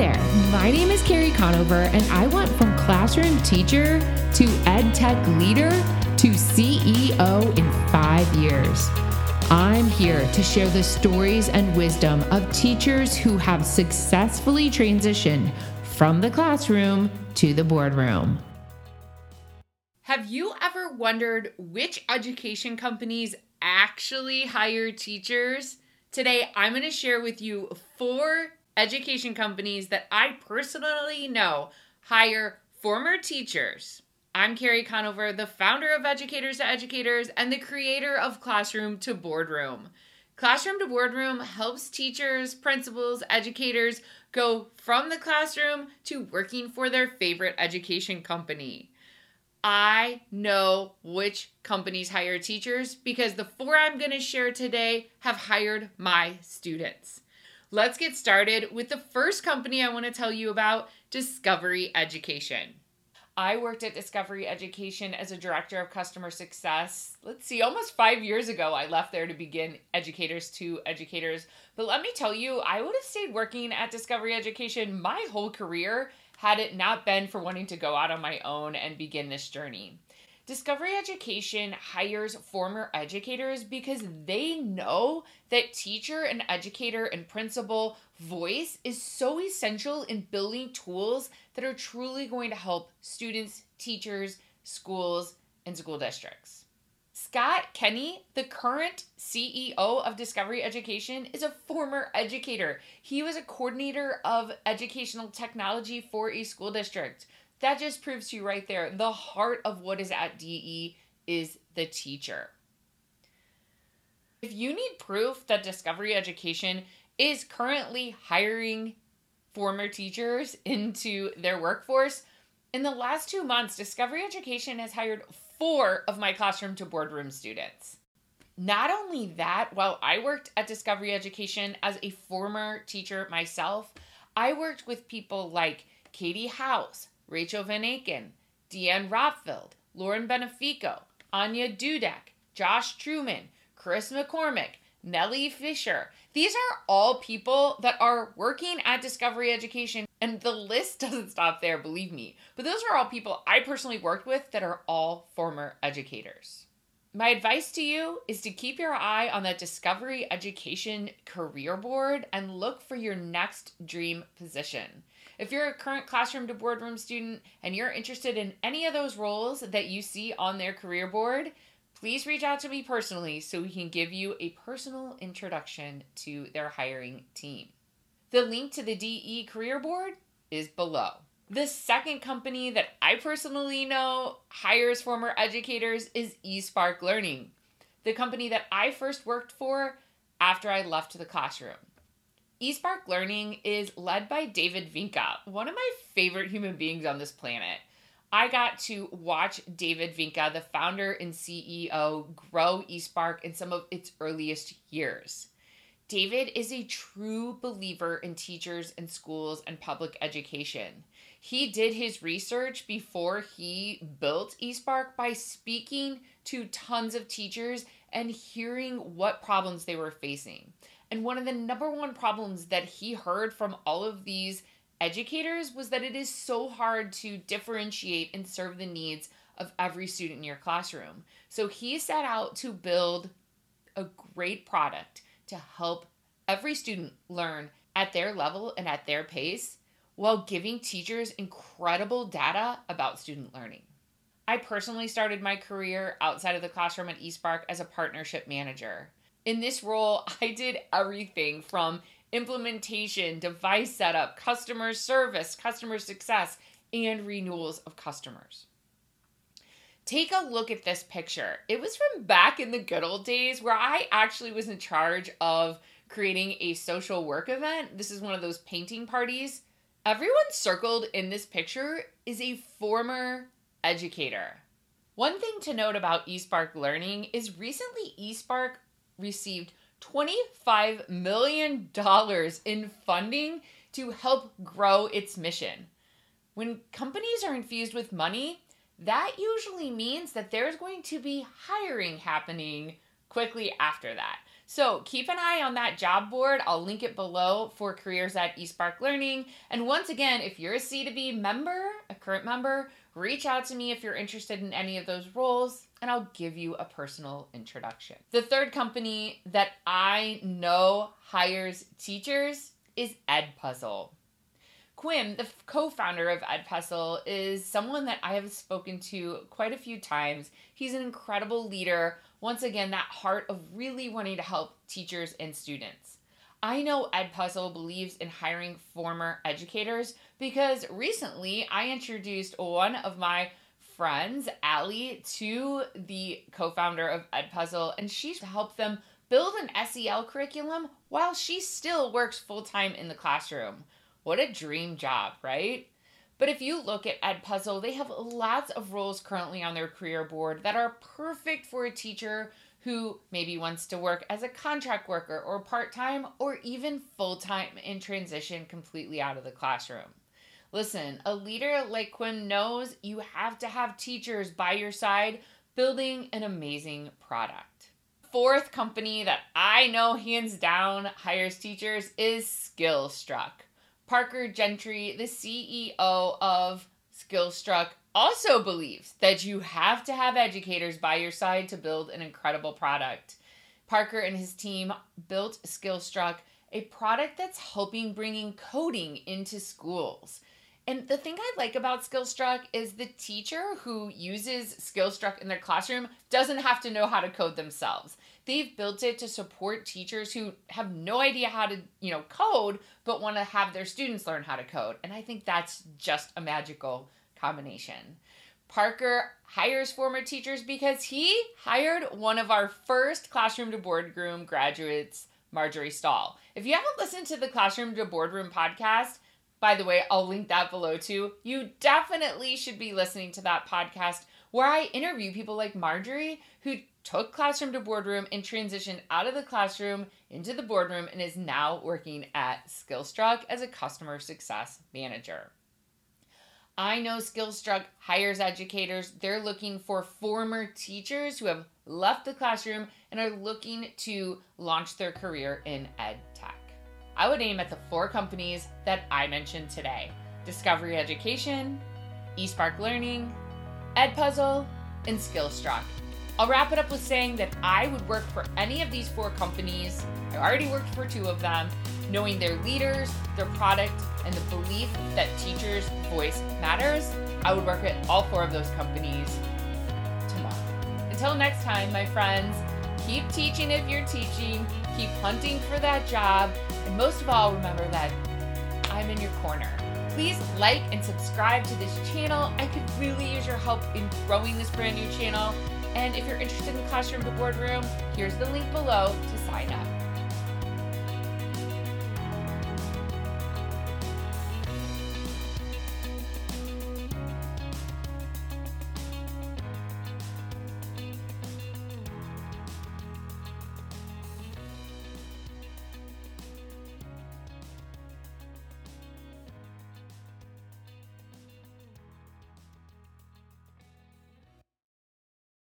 there, my name is Carrie Conover, and I went from classroom teacher to ed tech leader to CEO in five years. I'm here to share the stories and wisdom of teachers who have successfully transitioned from the classroom to the boardroom. Have you ever wondered which education companies actually hire teachers? Today, I'm going to share with you four education companies that I personally know hire former teachers. I'm Carrie Conover, the founder of Educators to Educators and the creator of Classroom to Boardroom. Classroom to Boardroom helps teachers, principals, educators go from the classroom to working for their favorite education company. I know which companies hire teachers because the four I'm going to share today have hired my students. Let's get started with the first company I want to tell you about Discovery Education. I worked at Discovery Education as a director of customer success. Let's see, almost five years ago, I left there to begin Educators to Educators. But let me tell you, I would have stayed working at Discovery Education my whole career had it not been for wanting to go out on my own and begin this journey. Discovery Education hires former educators because they know that teacher and educator and principal voice is so essential in building tools that are truly going to help students, teachers, schools, and school districts. Scott Kinney, the current CEO of Discovery Education, is a former educator. He was a coordinator of educational technology for a school district that just proves to you right there the heart of what is at DE is the teacher. If you need proof that Discovery Education is currently hiring former teachers into their workforce, in the last two months, Discovery Education has hired four of my classroom to boardroom students. Not only that, while I worked at Discovery Education as a former teacher myself, I worked with people like Katie House, Rachel Van Aken, Deanne Rotfield, Lauren Benefico, Anya Dudek, Josh Truman, Chris McCormick, Nellie Fisher. These are all people that are working at Discovery Education, and the list doesn't stop there, believe me. But those are all people I personally worked with that are all former educators. My advice to you is to keep your eye on that Discovery Education career board and look for your next dream position. If you're a current classroom to boardroom student and you're interested in any of those roles that you see on their career board, please reach out to me personally so we can give you a personal introduction to their hiring team. The link to the DE career board is below. The second company that I personally know hires former educators is eSpark Learning, the company that I first worked for after I left the classroom eSpark Learning is led by David Vinca, one of my favorite human beings on this planet. I got to watch David Vinca, the founder and CEO, grow eSpark in some of its earliest years. David is a true believer in teachers and schools and public education. He did his research before he built eSpark by speaking to tons of teachers and hearing what problems they were facing. And one of the number one problems that he heard from all of these educators was that it is so hard to differentiate and serve the needs of every student in your classroom. So he set out to build a great product to help every student learn at their level and at their pace while giving teachers incredible data about student learning. I personally started my career outside of the classroom at eSpark as a partnership manager. In this role, I did everything from implementation, device setup, customer service, customer success, and renewals of customers. Take a look at this picture. It was from back in the good old days where I actually was in charge of creating a social work event. This is one of those painting parties. Everyone circled in this picture is a former educator. One thing to note about eSpark Learning is recently eSpark received $25 million in funding to help grow its mission. When companies are infused with money, that usually means that there's going to be hiring happening quickly after that. So keep an eye on that job board. I'll link it below for careers at eSpark Learning. And once again, if you're a C2B member, a current member, reach out to me if you're interested in any of those roles and I'll give you a personal introduction. The third company that I know hires teachers is Edpuzzle. Quim, the co-founder of Edpuzzle, is someone that I have spoken to quite a few times. He's an incredible leader. Once again, that heart of really wanting to help teachers and students. I know Edpuzzle believes in hiring former educators because recently I introduced one of my friends, Allie, to the co-founder of Edpuzzle, and she's helped them build an SEL curriculum while she still works full-time in the classroom. What a dream job, right? But if you look at Edpuzzle, they have lots of roles currently on their career board that are perfect for a teacher who maybe wants to work as a contract worker or part time or even full time in transition completely out of the classroom. Listen, a leader like Quim knows you have to have teachers by your side building an amazing product. Fourth company that I know hands down hires teachers is Skillstruck. Parker Gentry, the CEO of Skillstruck, also believes that you have to have educators by your side to build an incredible product. Parker and his team built Skillstruck, a product that's helping bringing coding into schools. And the thing I like about Skillstruck is the teacher who uses Skillstruck in their classroom doesn't have to know how to code themselves. They've built it to support teachers who have no idea how to, you know, code but want to have their students learn how to code. And I think that's just a magical combination. Parker hires former teachers because he hired one of our first classroom to boardroom graduates, Marjorie Stahl. If you haven't listened to the Classroom to Boardroom podcast, by the way, I'll link that below too. You definitely should be listening to that podcast where I interview people like Marjorie who took classroom to boardroom and transitioned out of the classroom into the boardroom and is now working at Skillstruck as a customer success manager. I know Skillstruck hires educators. They're looking for former teachers who have left the classroom and are looking to launch their career in ed tech. I would aim at the four companies that I mentioned today Discovery Education, eSpark Learning, Edpuzzle, and Skillstruck. I'll wrap it up with saying that I would work for any of these four companies. I already worked for two of them, knowing their leaders, their product, and the belief that teachers' voice matters. I would work at all four of those companies tomorrow. Until next time, my friends, keep teaching if you're teaching, keep hunting for that job, and most of all, remember that I'm in your corner. Please like and subscribe to this channel. I could really use your help in growing this brand new channel. And if you're interested in Classroom to Boardroom, here's the link below to sign up.